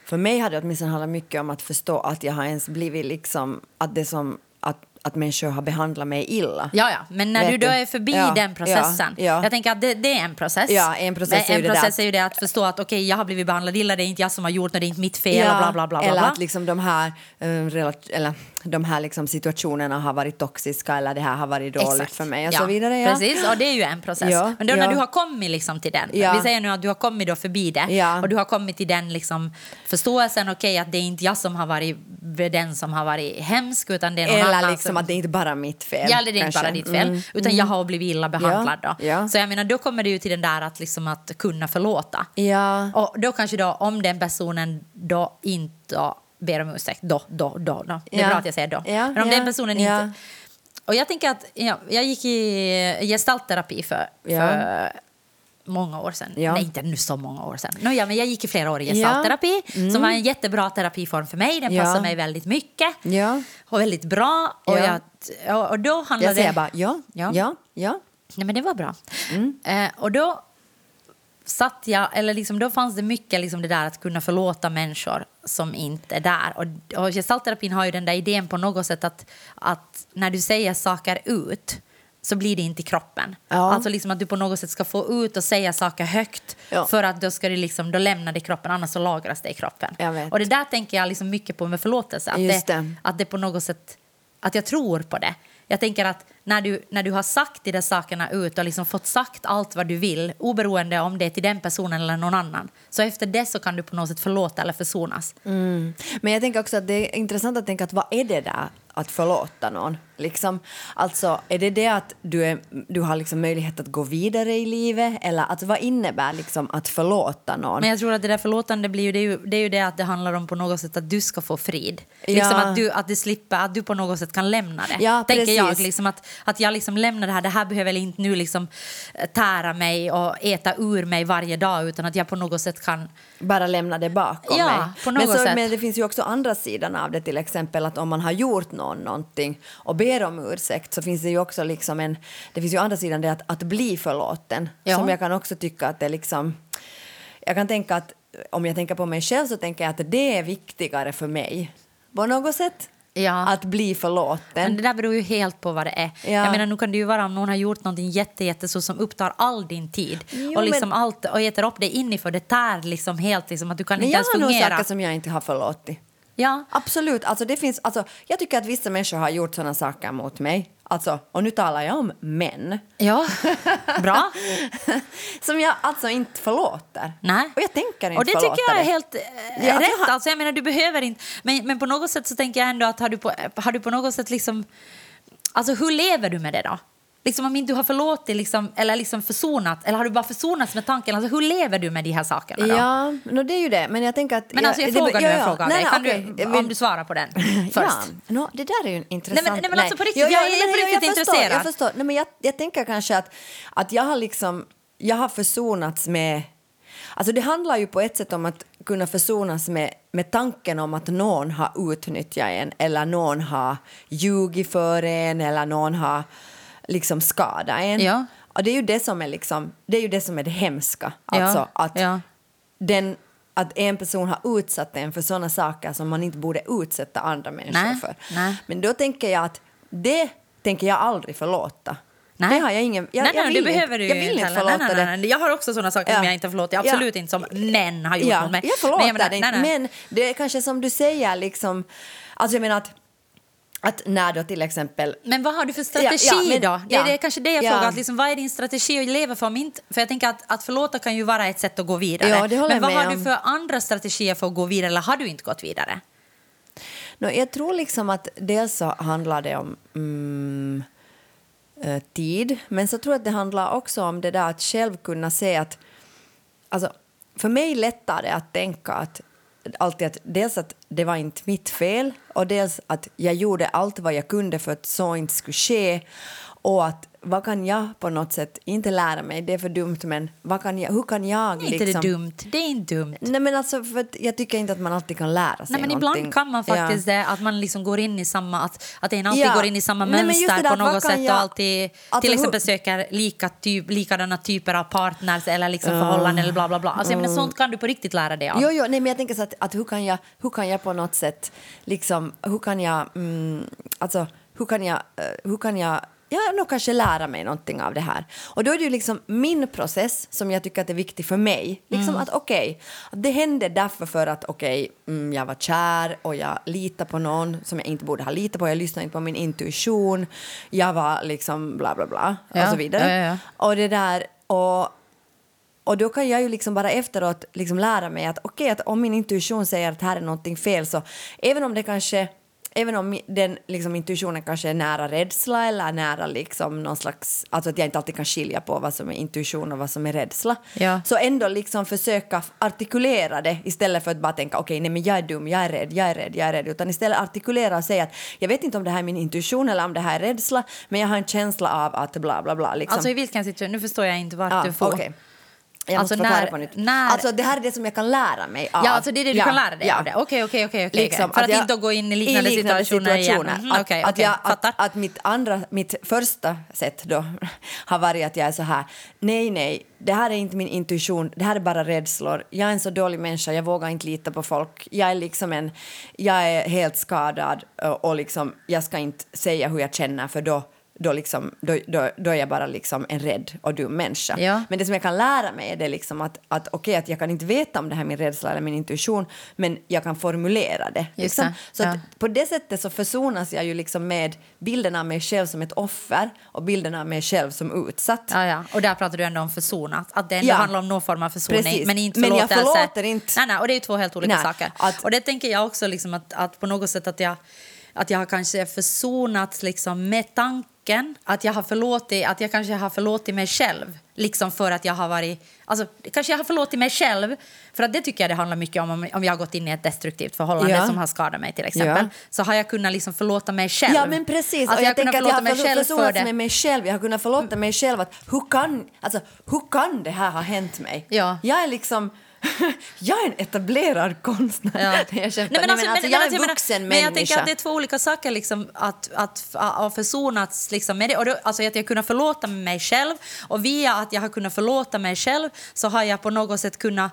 för mig har det åtminstone handlat mycket om att förstå att jag har ens blivit liksom att det som att att människor har behandlat mig illa. Ja, ja, men när du då är förbi Ja, den processen. ja, ja. Jag tänker att det, det är en process. Ja, en process Men är en det process är ju det att förstå att okej, jag har blivit behandlad illa, det är inte jag som har gjort det, det är inte mitt fel och bla bla bla. eller bla. att liksom de här, relat- eller de här liksom situationerna har varit toxiska eller det här har varit dåligt Exakt. för mig och ja, så vidare. Ja. Precis, och det är ju en process. Ja, Men då när du har kommit liksom till den, vi säger nu att du har kommit då förbi det och du har kommit till den liksom förståelsen, okej att det är inte jag som har varit den som har varit hemsk utan det är någon Eller annan liksom som... att det är inte bara mitt fel. Ja, det är inte kanske. bara ditt fel, Mm. utan jag har blivit illa behandlad. Då. Så jag menar, då kommer det ju till den där att, liksom att kunna förlåta. Och då kanske då, om den personen då inte ber om ursäkt, då, då, då, då. Det är Ja. bra att jag säger då. Ja, Men om ja, den personen ja. inte... Och jag tänker att ja, jag gick i gestaltterapi för, Ja. för många år sedan. Ja. Nej, inte nu så många år sedan. No, ja, men jag gick i flera år i gestaltterapi som var en jättebra terapiform för mig. Den Ja. passade mig väldigt mycket Ja. och väldigt bra. Och, Ja. jag, och, då handlade Jag säger bara ja, Ja. ja, ja. Nej, men det var bra. Mm. Eh, och då satt jag, eller liksom, då fanns det mycket liksom det där att kunna förlåta människor som inte är där. Och, och gestaltterapin har ju den där idén på något sätt att, att när du säger saker ut så blir det inte i kroppen. Ja. Alltså liksom att du på något sätt ska få ut och säga saker högt Ja. för att då, ska det liksom, då lämnar det kroppen, annars så lagras det i kroppen. Och det där tänker jag liksom mycket på med förlåtelse. Att det, det. att det på något sätt, att jag tror på det. Jag tänker att när du, när du har sagt de där sakerna ut och liksom fått sagt allt vad du vill, oberoende om det är till den personen eller någon annan, så efter det så kan du på något sätt förlåta eller försonas. Mm. Men jag tänker också att det är intressant att tänka att vad är det där att förlåta någon? Liksom, alltså, är det det att du, är, du har liksom möjlighet att gå vidare i livet? Eller att, vad innebär liksom att förlåta någon? Men jag tror att det där förlåtande blir ju, det är ju, det är ju det att det handlar om på något sätt att du ska få frid. Ja. Liksom att, du, att du slipper, att du på något sätt kan lämna det. Ja, tänker jag. precis. Liksom att, att jag liksom lämnar det här, det här behöver inte nu liksom eh, tära mig och äta ur mig varje dag utan att jag på något sätt kan bara lämna det bakom Ja, mig. på men, något så, sätt. men det finns ju också andra sidan av det, till exempel att om man har gjort någon någonting och ber om ursäkt så finns det ju också liksom en, det finns ju andra sidan det att, att bli förlåten Ja. som jag kan också tycka att det liksom, jag kan tänka att om jag tänker på mig själv så tänker jag att det är viktigare för mig på något sätt. Ja. Att bli förlåten. Men det där beror ju helt på vad det är. Ja. Jag menar, nu kan det ju vara om någon har gjort någonting jätte, jätte så som upptar all din tid Jo, och, liksom men- allt, och äter upp dig inifrån. Det tär liksom helt, liksom, att du kan Men inte jag ens har nog fungera. saker som jag inte har förlåtit. Ja. Absolut. Alltså det finns, alltså, jag tycker att vissa människor har gjort såna saker mot mig. Alltså, och nu talar jag om män. ja, *laughs* bra. som jag alltså inte förlåter. Nej. Och jag tänker inte Och det tycker jag är helt eh, Ja, rätt. jag Alltså, jag menar, du behöver inte... Men, men på något sätt så tänker jag ändå att har du på, har du på något sätt liksom... Alltså hur lever du med det då? Liksom om inte du har förlåtit liksom, eller liksom försonat, eller har du bara försonats med tanken? Alltså hur lever du med de här sakerna då? Ja, no, det är ju det. Men jag tänker att... Men alltså jag frågar nu ja, en ja. fråga Nej, dig. nej, Kan okej. du, Jag om du svarar på den *laughs* först? Ja, no, det där är ju en intressant... Nej, men- nej, men alltså på riktigt, Jo, jag är men- på riktigt jag förstår, intresserad. Jag förstår. Nej, men jag, jag tänker kanske att, att jag har liksom... Jag har försonats med... Alltså det handlar ju på ett sätt om att kunna försonas med, med tanken om att någon har utnyttjat en eller någon har ljugit för en eller någon har liksom skadat en. Ja. Och det är ju det som är liksom, det är ju det som är det hemska. Ja, Alltså att ja. den, att en person har utsatt en för såna saker som man inte borde utsätta andra människor Nej, för. nej. Men då tänker jag att det tänker jag aldrig förlåta. Nej. Det har jag ingen... Jag, nej, jag nej, vill det behöver inte, du jag vill inte förlåta nej, nej, det. nej, nej. Jag har också sådana saker Ja. som jag inte har förlåtit. Ja. Absolut inte som män har gjort ja, mot mig. Jag förlåter Men menar, det inte, nej, nej. men det är kanske som du säger liksom... Alltså jag menar att, att när då till exempel... Men vad har du för Ja, strategi ja, men- då? Det är ja. det, kanske det jag Ja. frågar. Att liksom, vad är din strategi att leva för? Om inte, för jag tänker att, att förlåta kan ju vara ett sätt att gå vidare. Ja, Men vad har du om. för andra strategier för att gå vidare? Eller har du inte gått vidare? No, jag tror liksom att dels så handlar det om mm, eh, tid, men så tror jag att det handlar också om det där att själv kunna se att... Alltså, för mig lättar det att tänka att alltid att dels att det var inte mitt fel och dels att jag gjorde allt vad jag kunde för att så inte skulle ske och att vad kan jag på något sätt, inte lära mig, det är för dumt, men vad kan jag, hur kan jag Är inte liksom... det dumt? Det är inte dumt. Nej men alltså, för jag tycker inte att man alltid kan lära sig Nej, men någonting. ibland kan man faktiskt Ja. det, att man liksom går in i samma, att, att en alltid Ja. går in i samma Nej, men mönster där, på något sätt jag- och alltid Alltså, till hur- exempel söker lika typ, likadana typer av partners eller liksom förhållanden eller bla bla bla. Alltså, jag menar, sånt kan du på riktigt lära dig av. Jo, jo, nej, men jag tänker så att, att hur, kan jag, hur kan jag på något sätt, liksom, hur kan jag, mm, alltså, hur kan jag, eh, hur kan jag Ja, nog kanske lära mig någonting av det här. Och då är det ju liksom min process som jag tycker att är viktig för mig. Liksom att okej, att det hände därför för att okej, mm, jag var kär och jag litade på någon som jag inte borde ha litat på. Jag lyssnade inte på min intuition. Jag var liksom bla bla bla och Ja, så vidare. ja, ja. Och det där, och och då kan jag ju liksom bara efteråt liksom lära mig att okej, att om min intuition säger att här är någonting fel så även om det kanske Även om den liksom, intuitionen kanske är nära rädsla eller nära liksom någon slags, alltså att jag inte alltid kan skilja på vad som är intuition och vad som är rädsla. Ja. Så ändå liksom försöka artikulera det istället för att bara tänka okej, nej men jag är dum, jag är rädd, jag är rädd, jag är rädd. Utan istället artikulera och säga att jag vet inte om det här är min intuition eller om det här är rädsla, men jag har en känsla av att bla bla bla. Liksom. Alltså i vilken situation? Nu förstår jag inte vart Ja, du får. okej. Jag Alltså, måste när- på nytt. när- Alltså det här är det som jag kan lära mig av. Ja, alltså det är det du kan lära dig av det. Okej, okej, okej. Liksom För att, jag- inte gå in i liknande, situationer, igen. Mhm, Att, okej, att, jag, att, att mitt andra, mitt första sätt då *laughs* har varit att jag är så här, nej, nej, det här är inte min intuition, det här är bara rädslor. Jag är en så dålig människa, jag vågar inte lita på folk. Jag är liksom en, jag är helt skadad och, och liksom, jag ska inte säga hur jag känner för då då, liksom, då, då, då är jag bara liksom en rädd och dum människa. Ja. Men det som jag kan lära mig är det liksom att, att okej, att jag kan inte veta om det här är min rädsla eller min intuition, men jag kan formulera det. Liksom. det, Så ja. på det sättet så försonas jag ju liksom med bilden av mig själv som ett offer och bilden av mig själv som utsatt. Ja. Och där pratar du ändå om försonat. Att det ändå handlar om någon form av försoning. Precis. Men inte Men jag förlåter inte. Nej, nej, och det är två helt olika Nej, saker. att- Och det tänker jag också liksom att, att på något sätt att jag, att jag har kanske försonats liksom med tanken att jag har förlåtit, att jag kanske har förlåtit mig själv. Liksom för att jag har varit, alltså kanske jag har förlåtit mig själv. För att det tycker jag det handlar mycket om, om, jag har gått in i ett destruktivt förhållande Ja. som har skadat mig till exempel. Ja. Så har jag kunnat liksom förlåta mig själv. Ja men precis, och jag, kunnat tänker att jag förlåta mig har själv för, det. med mig själv, jag har kunnat förlåta mig själv att hur kan, alltså, hur kan det här ha hänt mig? Ja. Jag är liksom *laughs* jag är en etablerad konstnär. Ja. Jag. Nej, men alltså, alltså, men- jag men är alltså, en vuxen Men jag människa. tänker att det är två olika saker, liksom, att, att, att ha försonats liksom, med det. Och då, alltså, att jag kunnat förlåta mig själv och via att jag har kunnat förlåta mig själv så har jag på något sätt kunnat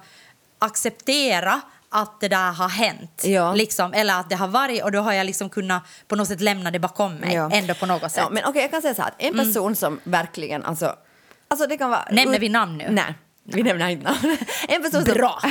acceptera att det där har hänt. Ja. Liksom, eller att det har varit och då har jag liksom kunnat på något sätt lämna det bakom mig. Ja. Ändå på något sätt. Ja, men okej, jag kan säga så här, att en person som verkligen, alltså, alltså det kan vara... Nämner vi namn nu? Nej, vi nämner inte namn. En person Bra. *laughs*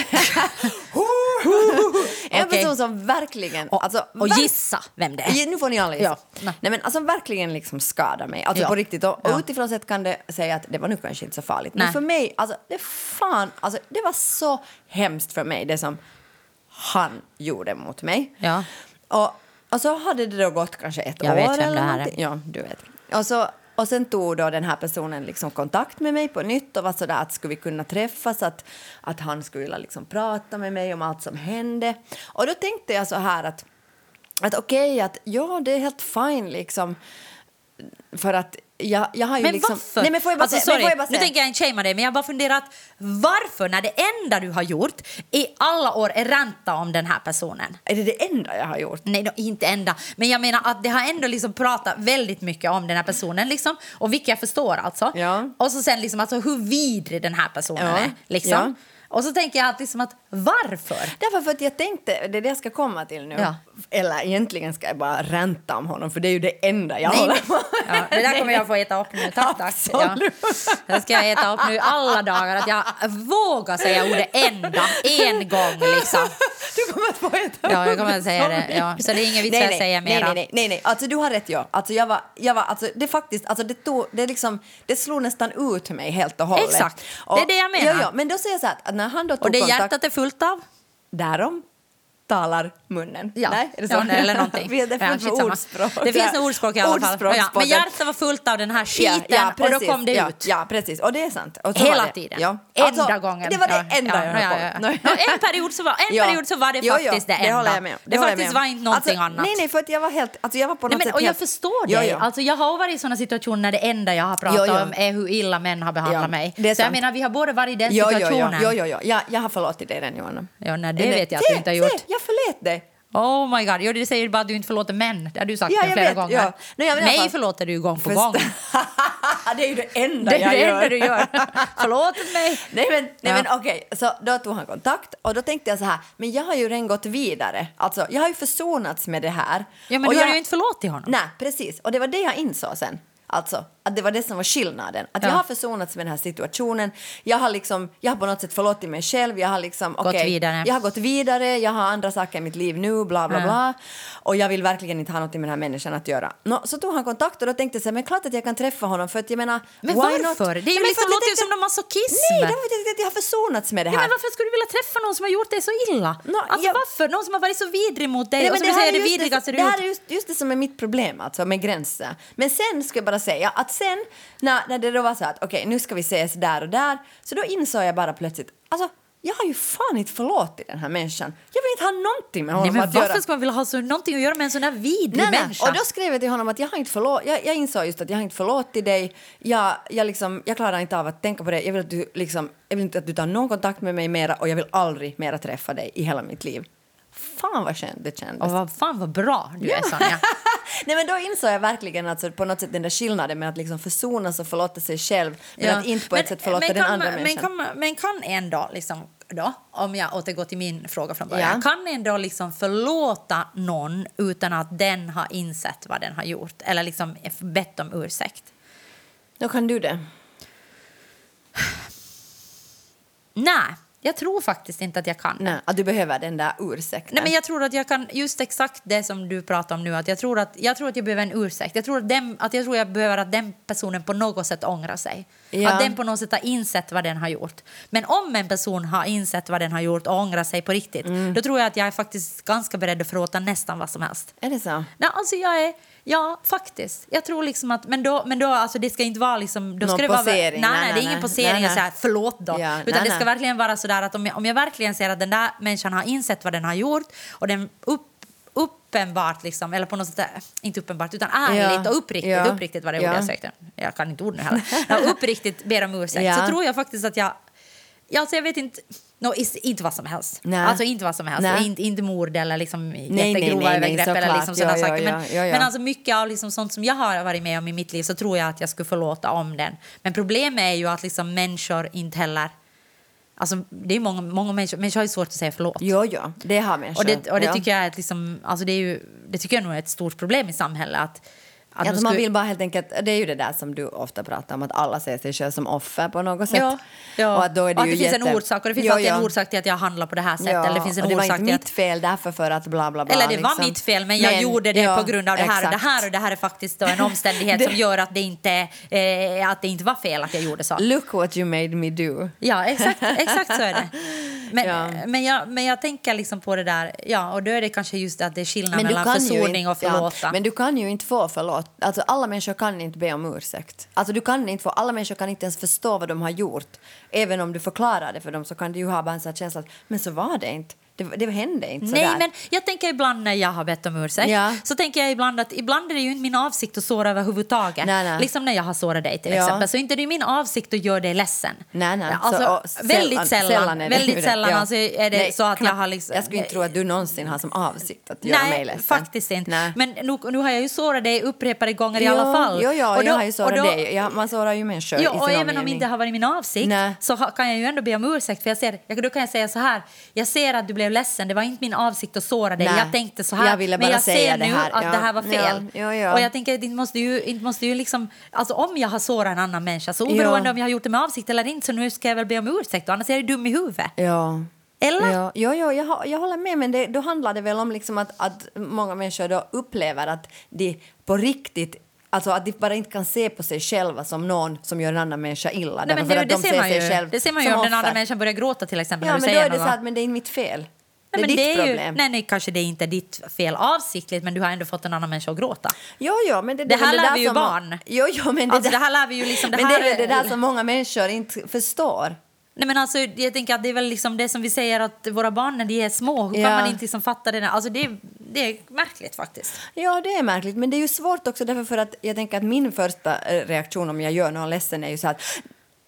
Som, en Okej. person som verkligen... Och, alltså, och verk- gissa vem det är. Nu får ni alla gissa. Ja. Nej. Men alltså verkligen liksom skada mig. Alltså Ja. på riktigt. Och, Ja. och utifrån sett kan det säga att det var nu kanske inte så farligt. Nej. Men för mig, alltså det fan, alltså det var så hemskt för mig det som han gjorde mot mig. Ja. Och, och så hade det då gått kanske ett Jag år vet vem det här är. Ja, du vet. Och, så, och sen tog då den här personen liksom kontakt med mig på nytt och var sådär att skulle vi kunna träffas, att, att han skulle vilja liksom prata med mig om allt som hände. Och då tänkte jag så här att, att okej, att ja, det är helt fine liksom. För att jag, jag har ju Men liksom... varför? Nej, men får jag bara alltså, säga, men sorry, jag bara nu tänker jag inte shamea dig, men jag har bara funderat varför när det enda du har gjort i alla år är ranta om den här personen? Är det det enda jag har gjort? Nej, då, inte enda. Men jag menar att det har ändå liksom pratat väldigt mycket om den här personen. Liksom, och vilket jag förstår alltså. Ja. Och så sen liksom alltså hur vidrig den här personen Ja. är. Liksom. Ja. Och så tänker jag att, liksom att varför? Därför för att jag tänkte, det är det jag ska komma till nu. Ja. Eller egentligen ska jag bara ränta om honom för det är ju det enda jag Nej, håller på *laughs* Ja, det där kommer jag få äta upp nu. Tack, tack. Ja. Det ska jag äta upp nu alla dagar. Att jag vågar säga ordet enda en gång. Liksom. Du kommer att få äta Ja, jag upp kommer att säga det. Ja. Så det är ingen vits att säga mera. nej, nej, nej, nej. Alltså du har rätt, ja. Alltså jag var, jag var, alltså det faktiskt, alltså det tog, det liksom, det slog nästan ut mig helt och hållet. Exakt. Det är det jag menar. Ja, ja, men då säger jag så här att när han då tog Och det kontakt, hjärtat är fullt av? därom talar munnen. Ja, Nej, är det så? ja, nej, eller någonting. *laughs* det är Ja, ordspråk. Det finns något ordspråk i alla fall. Ja, ja. Men hjärtat var fullt av den här skiten och då kom det ja, ut. Ja, precis. Och det är sant. Hela det. tiden. Ja. Enda Alltså, gången. Det var det Ja, enda ja, jag höll ja, på ja, ja. Ja, en period så var, en Ja. period så var det faktiskt det enda. håller jag med. Det, jag faktiskt var inte någonting alltså, annat. Nej, nej, för att jag var helt... Alltså jag var på något Nej, men, och jag förstår dig. Alltså, jag har varit i såna situationer när det enda jag har pratat om är hur illa män har behandlat Ja, mig. det så jag menar, vi har båda varit i den situationen. jo, jo, jo. Jag, har förlåtit dig den, Johanna. Ja, nej, det vet jag att du inte har gjort. Jag förlät dig. Oh my god, jo, det säger bara att du inte förlåter män. Det har du sagt Ja, flera vet, gånger. ja. Nej, Mig förlåter du gång på Först- gång. *laughs* det är ju det enda Det är jag det gör. enda du gör. *laughs* Förlåt mig. Nej men, nej, Ja. men okej, så då tog han kontakt och då tänkte jag så här, men jag har ju redan gått vidare. Alltså, jag har ju försonats med det här. Ja, men och du jag, har ju inte förlåtit honom. Nej, precis. Och det var det jag insåg sen. Alltså, att det var det som var skillnaden. Att Ja. jag har försonats med den här situationen. Jag har, liksom, jag har på något sätt förlåtit mig själv. Jag har liksom, Gått vidare. Jag har gått vidare, jag har andra saker i mitt liv nu, bla bla Ja. bla. Och jag vill verkligen inte ha något med den här människan att göra. Nå, så tog han kontakt och då tänkte jag men klart att jag kan träffa honom för att jag menar, Men varför? not? Det är ju men liksom, låter ju som någon masochism. Nej, det var att jag har försonats med det Ja, här. men varför skulle du vilja träffa någon som har gjort dig så illa? Nå, alltså, jag- varför? Någon som har varit så vidrig mot dig Nej, och men som här säger det vidrigaste det, det här är just, just det som är mitt problem alltså, med gränser. Men sen ska jag bara säga att sen när, när det då var så att okej nu ska vi ses där och där så då insåg jag bara plötsligt alltså jag har ju fan inte förlåtit den här människan. Jag vill inte ha någonting med Nej, honom men att varför göra. ska man vilja ha så, någonting att göra med en sån här vidrig Nej, nej. människa? Och då skrev jag till honom att jag har inte förlåt, jag, jag insåg just att jag har inte förlåtit dig. Jag, jag, liksom, jag klarar inte av att tänka på det. Jag vill, att du, liksom, jag vill inte att du tar någon kontakt med mig mera och jag vill aldrig mera träffa dig i hela mitt liv. Fan vad skönt det kändes. Och vad fan vad bra du är Sonja. *laughs* Nej men då insåg jag verkligen alltså, på något sätt den där skillnaden med att liksom försonas och förlåta sig själv men Ja. att inte på ett sätt förlåta men den kan andra man, men människan. kan, man- men kan ändå, liksom, då, om jag återgår till min fråga från början, Ja. kan ändå liksom förlåta någon utan att den har insett vad den har gjort eller liksom bett om ursäkt? Då kan du det. Nej, jag tror faktiskt inte att jag kan. Nej, att du behöver den där ursäkten. Nej, men jag tror att jag kan, just exakt det som du pratar om nu, att jag tror att jag, tror att jag behöver en ursäkt. Jag tror att, den, att jag tror jag behöver att den personen på något sätt ångrar sig. Ja. Att den på något sätt har insett vad den har gjort. Men om en person har insett vad den har gjort och ångrar sig på riktigt, Mm. då tror jag att jag är faktiskt ganska beredd att förlåta nästan vad som helst. Är det så? Nej, alltså jag är, ja, faktiskt. Jag tror liksom att, men då, men då alltså det ska inte vara liksom, då Någon ska det vara, posering. Nej, Nej, nej, nej, det är ingen nej. posering Nej, och så här, nej. förlåt då. Ja, Utan nej, det ska nej. verkligen vara så där att om jag, om jag verkligen ser att den där människan har insett vad den har gjort och den upp, uppenbart, liksom, eller på något sätt, inte uppenbart, utan ärligt Ja, och uppriktigt, ja, uppriktigt var det ordet ja. jag sökte. Jag kan inte ord nu heller. *laughs* Uppriktigt ber om ursäkt. Så tror jag faktiskt att jag, ja, alltså jag vet inte, no, is- inte vad som helst. Nej. Alltså inte vad som helst, Nej. inte, inte mord eller liksom nej, nej, jättegrova nej, övergrepp eller liksom sådana Ja, ja, saker. Men, ja, ja, ja. men alltså mycket av liksom sånt som jag har varit med om i mitt liv så tror jag att jag skulle förlåta om den. Men problemet är ju att liksom människor inte heller... Alltså det är många, många människor, människor har ju svårt att säga förlåt. Jo, jo, det har människor. Och det, och det ja. tycker jag är ett liksom, alltså det är ju, det tycker jag nog är ett stort problem i samhället. Att, att Ja, att man vill bara helt enkelt, det är ju det där som du ofta pratar om, att alla ser sig själv som offer på något sätt. Ja, ja. Och att då är det, och att ju det finns jätte... en orsak och det finns Jo, alltid en orsak till att jag handlar på det här sättet. Ja, eller det finns en och det var inte mitt att, fel därför för att bla bla bla. Eller det var liksom. mitt fel, men jag Men, gjorde det ja, på grund av det här och det exakt. här och det här är faktiskt en *laughs* omständighet som gör att det, inte, eh, att det inte var fel att jag gjorde så. Look what you made me do. Ja, exakt, exakt så är det. *laughs* Men, Ja. men, jag, men jag tänker liksom på det där, ja, och då är det kanske just att det är skillnad mellan ju försoning inte, och förlåta. ja, men du kan ju inte få förlåt. Alltså, alla människor kan inte be om ursäkt. Alltså, du kan inte få, alla människor kan inte ens förstå vad de har gjort. Även om du förklarar det för dem så kan du ju ha bara en sån här känsla att men så var det inte. Det, det hände inte så Nej, men jag tänker ibland när jag har bett om ursäkt Ja. så tänker jag ibland att ibland är det ju inte min avsikt att såra överhuvudtaget. Nej, nej. Liksom när jag har sårat dig till Ja. exempel så inte det är min avsikt att göra dig ledsen. Nej, nej. Alltså, Så, och väldigt sällan, är det väldigt det. sällan Ja. alltså, är det Nej, så att jag knappt. har liksom... Jag skulle inte tro att du någonsin har som avsikt att göra mig Nej, ledsen. faktiskt inte. Nej. Men nu, nu har jag ju sårat dig upprepade gånger i Jo, alla fall. Jo, jo, Och då- jag har ju sårat då- dig. Ja, man sårar ju människor i Ja, sin och även om omgivning. inte har varit min avsikt Nej. så kan jag ju ändå be om ursäkt. För jag ser, jag, då kan jag säga så här, jag ser att du blev ledsen, det var inte min avsikt att såra dig. Nej. Jag tänkte så här, Jag ville men bara jag säga ser det nu här. att Ja. det här var fel. Ja, ja, ja. Och jag tänker inte måste ju, inte måste ju liksom, alltså om jag har sårat en annan människa, så oberoende Ja. om jag har gjort det med avsikt eller inte, så nu ska jag väl be om ursäkt, annars är jag dum i huvudet. Ja. Eller? Ja, jo, jo, jag, jag håller med, men det, då handlar det väl om liksom att, att många människor då upplever att de på riktigt Alltså att de bara inte kan se på sig själva som någon som gör en annan människa illa. Nej, men det, det, de ser ser man sig själv det ser man ju om den andra offer. människan börjar gråta till exempel. Ja, när du men då säger är det så att men det är inte mitt fel. Det är Nej, ditt det är ju, problem. nej, nej, kanske det är inte ditt fel avsiktligt, men du har ändå fått en annan människa att gråta. Jo, jo, men det, Det här men lär där vi ju som- barn. Jo, jo, men det, Alltså, där, det här lär vi ju liksom... Det men här det är det där som många människor inte förstår. Nej, men alltså, jag tänker att det är väl liksom det som vi säger att våra barn när de är små, hur Ja. kan man inte liksom fatta det? Alltså, det, är, det är märkligt faktiskt. Ja, det är märkligt, men det är ju svårt också därför för att jag tänker att min första eh, reaktion om jag gör någon ledsen är ju så att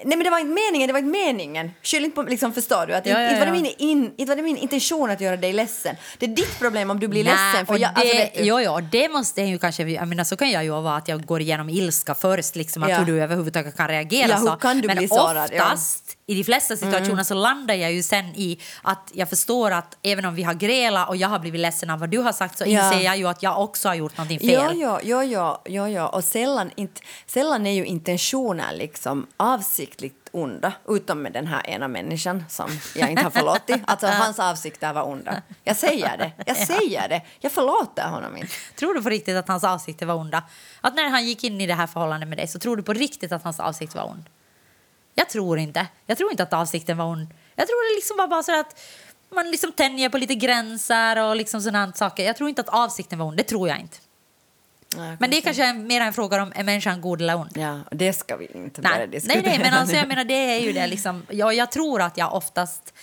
Nej men det var inte meningen, det var inte meningen. Skyll inte på, liksom förstår du? Att Ja, inte, ja, inte, var det ja. min in, inte var det min intention att göra dig ledsen. Det är ditt problem om du blir ledsen. För jag, alltså, det, vet du, jo, jo, det måste ju kanske... Jag menar, så kan jag ju vara att jag går igenom ilska först, liksom, att Ja. hur du överhuvudtaget kan reagera. Ja, hur kan du Men bli sårad? Ja. Oftast, i de flesta situationer, så landar jag ju sen i att jag förstår att även om vi har grälat och jag har blivit ledsen av vad du har sagt så Ja. inser jag ju att jag också har gjort någonting fel. Ja, ja, ja, ja, ja, ja. Och sällan, inte, sällan är ju intentioner liksom avsiktligt onda, utom med den här ena människan som jag inte har förlåtit. *laughs* Alltså hans avsikter var onda. Jag säger det, jag *laughs* säger det. Jag förlåter honom inte. Tror du på riktigt att hans avsikter var onda? Att när han gick in i det här förhållandet med dig så tror du på riktigt att hans avsikt var ond? Jag tror inte. Jag tror inte att avsikten var ond. Jag tror det liksom var bara så att man liksom tänjer på lite gränser och liksom sådana saker. Jag tror inte att avsikten var ond. Det tror jag inte. Men det är kanske mer en fråga om är människan god eller ond. Ja, det ska vi inte börja Nej, diskutera nej, nej, men alltså, jag menar, det är ju det. *laughs* Liksom, jag, jag tror att jag oftast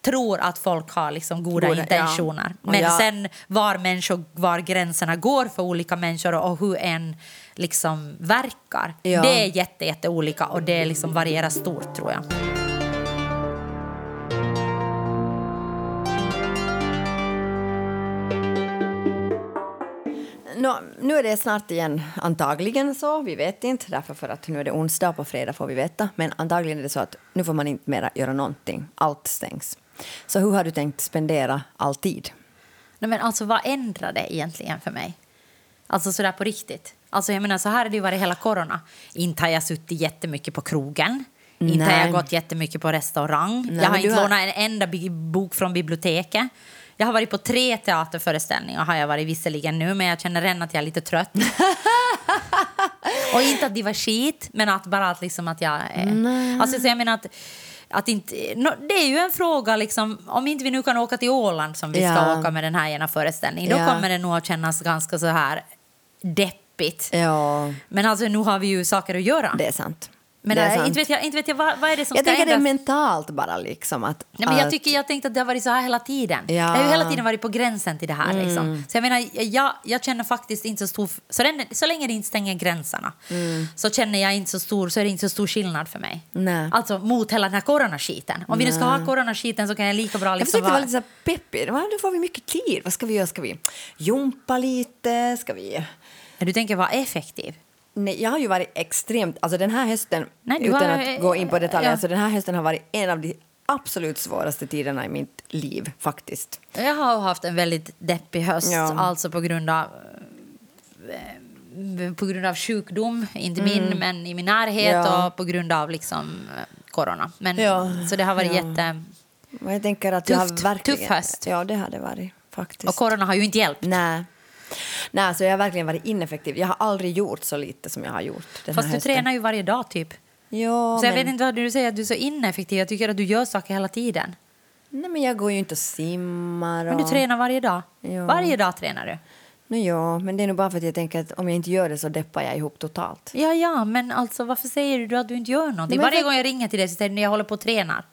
tror att folk har liksom goda, Goda, intentioner. ja. Men jag- sen var, människor, var gränserna går för olika människor och hur en liksom verkar, Ja. det är jätte, jätte olika och det liksom varierar stort tror jag. Nå, nu är det snart igen, antagligen så. Vi vet inte, därför för att nu är det onsdag och på fredag får vi veta. Men antagligen är det så att nu får man inte mera göra någonting. Allt stängs. Så hur har du tänkt spendera all tid? Nej, men alltså, vad ändrar det egentligen för mig? Alltså sådär på riktigt. Alltså, jag menar, så här har det ju varit hela corona. Inte har jag suttit jättemycket på krogen. Inte har Nej. jag gått jättemycket på restaurang. Nej, jag har inte har- lånat en enda bok från biblioteket. Jag har varit på tre teaterföreställningar har jag varit visserligen nu, men jag känner redan att jag är lite trött. *laughs* Och inte att de var skit, men att bara att, liksom att jag... Eh, alltså, så jag menar att, att inte, det är ju en fråga, liksom, om inte vi nu kan åka till Åland som vi ska Ja. åka med den här ena föreställningen, då Ja. kommer det nog att kännas ganska så här deppigt. Ja, Men alltså, nu har vi ju saker att göra. det är sant. men det är sant. inte vet jag, inte vet jag vad, vad är det som jag ska tänker det är ändras? mentalt bara liksom att... Nej, men jag, tycker, jag tänkte att det har varit så här hela tiden. Ja. Mm. Jag har ju hela tiden varit på gränsen till det här. Liksom. Så jag menar, jag, jag känner faktiskt inte så stor... Så, den, så länge det inte stänger gränserna så känner jag inte så stor, så är det inte så stor skillnad för mig. Mm. Nej. Alltså mot hela den här coronaskiten. Om vi nu ska ha coronaskiten så kan jag lika bra Jag liksom försökte vara lite så här peppig. Nu får vi mycket tid. Vad ska vi göra? Ska vi jumpa lite? Ska vi... Du tänker vara effektiv. Nej, jag har ju varit extremt... Alltså den här hösten, Nej, utan har- att gå in på detaljer, ja. alltså den här hösten har varit en av de absolut svåraste tiderna i mitt liv, faktiskt. Jag har haft en väldigt deppig höst, Ja. alltså på grund av eh, på grund av sjukdom, inte min, men i min närhet Mm. Ja. och på grund av liksom eh, corona. Men, Ja. Så det har varit Ja. jätte... Jag tänker att jag har Tufft, verkligen... tuff höst. Ja, det har det varit, faktiskt. Och corona har ju inte hjälpt. Nej. Nej, så jag har verkligen varit ineffektiv. Jag har aldrig gjort så lite som jag har gjort den Fast här du hösten. tränar ju varje dag typ. Ja, Så jag men... vet inte vad du säger att du är så ineffektiv. Jag tycker att du gör saker hela tiden. Nej, men jag går ju inte och simmar. Och... Men du tränar varje dag. Ja. Varje dag tränar du. No, ja, men det är nog bara för att jag tänker att om jag inte gör det så deppar jag ihop totalt. Ja, ja, men alltså varför säger du att du inte gör någonting? Men Varje för- gång jag ringer till dig så säger du att jag håller på och tränar.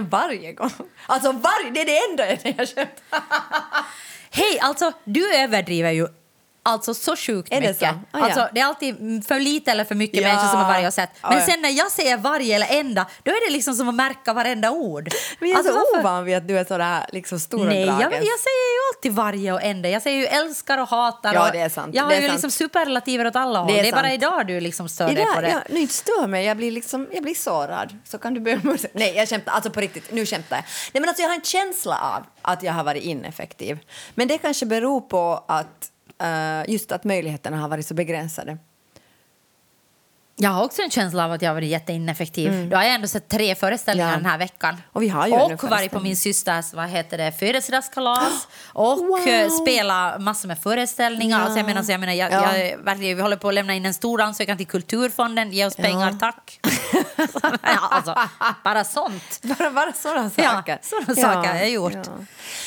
*laughs* varje gång. Alltså varje, det är det enda jag skämtar. *laughs* Hej, alltså du överdriver ju alltså så sjukt Är det mycket. så? Ah, ja. alltså, det är alltid för lite eller för mycket Ja. människor som har varje har sett. Ah, Men ja. sen när jag säger varje eller enda, då är det liksom som att märka varenda ord. Men jag är Alltså, så varför- ovan vid att du är så där liksom stora Nej, jag, jag säger ju alltid varje och enda. Jag säger ju älskar och hatar. Ja, och det är sant. Jag har Det är ju sant. liksom superlativer åt alla håll. Det Det är är, bara idag du liksom stör dig Idag, på det. jag, nu inte stör mig, jag blir, liksom, jag blir sårad. Så kan du om ursäkt. Nej, jag skämtar. Alltså på riktigt, nu skämtar jag. Nej, men alltså, jag har en känsla av att jag har varit ineffektiv. Men det kanske beror på att Eh, just att möjligheterna har varit så begränsade. Jag har också en känsla av att jag har varit jätteineffektiv. Då har jag ändå sett tre föreställningar Ja. den här veckan. Och vi har ju och varit på min systers vad heter det, födelsedagskalas. *gasps* Och Wow. eh, spela massor med föreställningar. Ja. Alltså jag menar, så jag menar jag, Ja. jag, verkligen, vi håller på att lämna in en stor ansökan till Kulturfonden. Ge oss pengar, Ja. tack. *laughs* *laughs* ja, alltså, bara sånt. *laughs* Bara, bara sådana saker. sådana saker har jag gjort.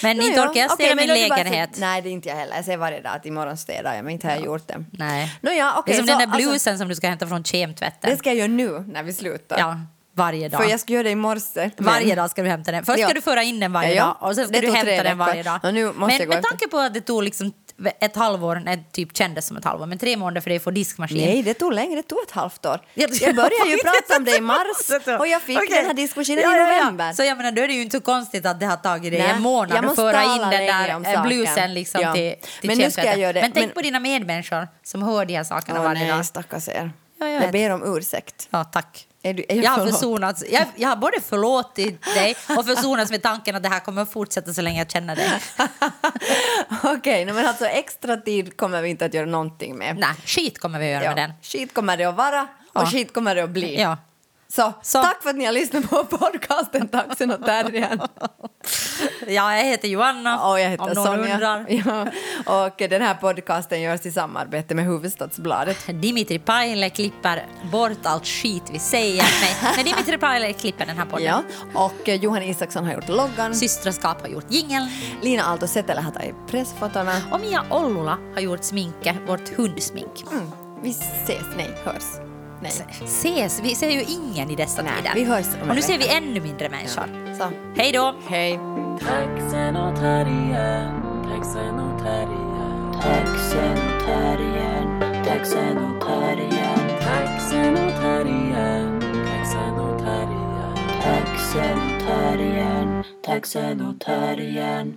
Men Nå, inte orkar jag städa men min bara för- lägenhet. Nej, det är inte jag heller. Jag säger varje dag att imorgon städar jag, men inte har jag gjort det. Nej. Nå, ja, det är som så, den där blusen alltså, som du ska hämta från kemtvätten. det ska jag göra nu när vi slutar. Ja, varje dag. För jag ska göra det i morse. men- Varje dag ska du hämta den. Först ska Ja. du föra in den varje Ja, dag och sen ska du hämta den varje dag. Nu måste Men med tanke på att det tog liksom ett halvår, nej, typ kändes som ett halvår, men tre månader för dig att få diskmaskin. Nej, det tog längre. Det tog ett halvt år. Jag- Jag började ju prata om det i *laughs* mars och jag fick Okej. den här diskmaskinen Ja, i ja, ja. november. Så jag menar, då är det ju inte så konstigt att det har tagit dig en månad att föra in den där eh, saken. bluesen liksom Ja. till, till Men nu ska jag göra det. Men tänk Men- på dina medmänniskor som hör de här sakerna Åh varje nej, dag. stackars er. Ja, jag jag vet. ber om ursäkt. Ja, tack. Är du- är jag jag, har försonats. Jag, jag har både förlåtit dig och försonats med tanken att det här kommer att fortsätta så länge jag känner dig. *laughs* Okej, nej, men alltså extra tid kommer vi inte att göra någonting med. Nej, skit kommer vi att göra Ja. med den. Skit kommer det att vara och Ja. skit kommer det att bli. Ja. Så, Så. tack för att ni har lyssnat på podcasten Taxen och Terriern. Ja, jag heter Joanna, Och jag heter om någon Sonja. undrar. *laughs* Ja. Och den här podcasten görs i samarbete med Hufvudstadsbladet. Dimitri Paile klipper bort allt skit vi säger. *laughs* Nej, men Dimitri Paile klipper den här podden. Ja. Och Johan Isaksson har gjort loggan. Systraskap har gjort jingeln Lina Aalto Setälä har tagit pressfotona. och Mia Ollula har gjort sminket, vårt hundsmink. Mm. Vi ses, nej, hörs. Nej. Ses, vi ser ju ingen i dessa Nej, tider. vi hörs om och nu ser vi ännu mindre människor. Så, Hej då! hej. Taxen och terriern, taxen och terriern, taxen och terriern, taxen och terriern, taxen och terriern, taxen och terriern, taxen och terriern, taxen och terriern.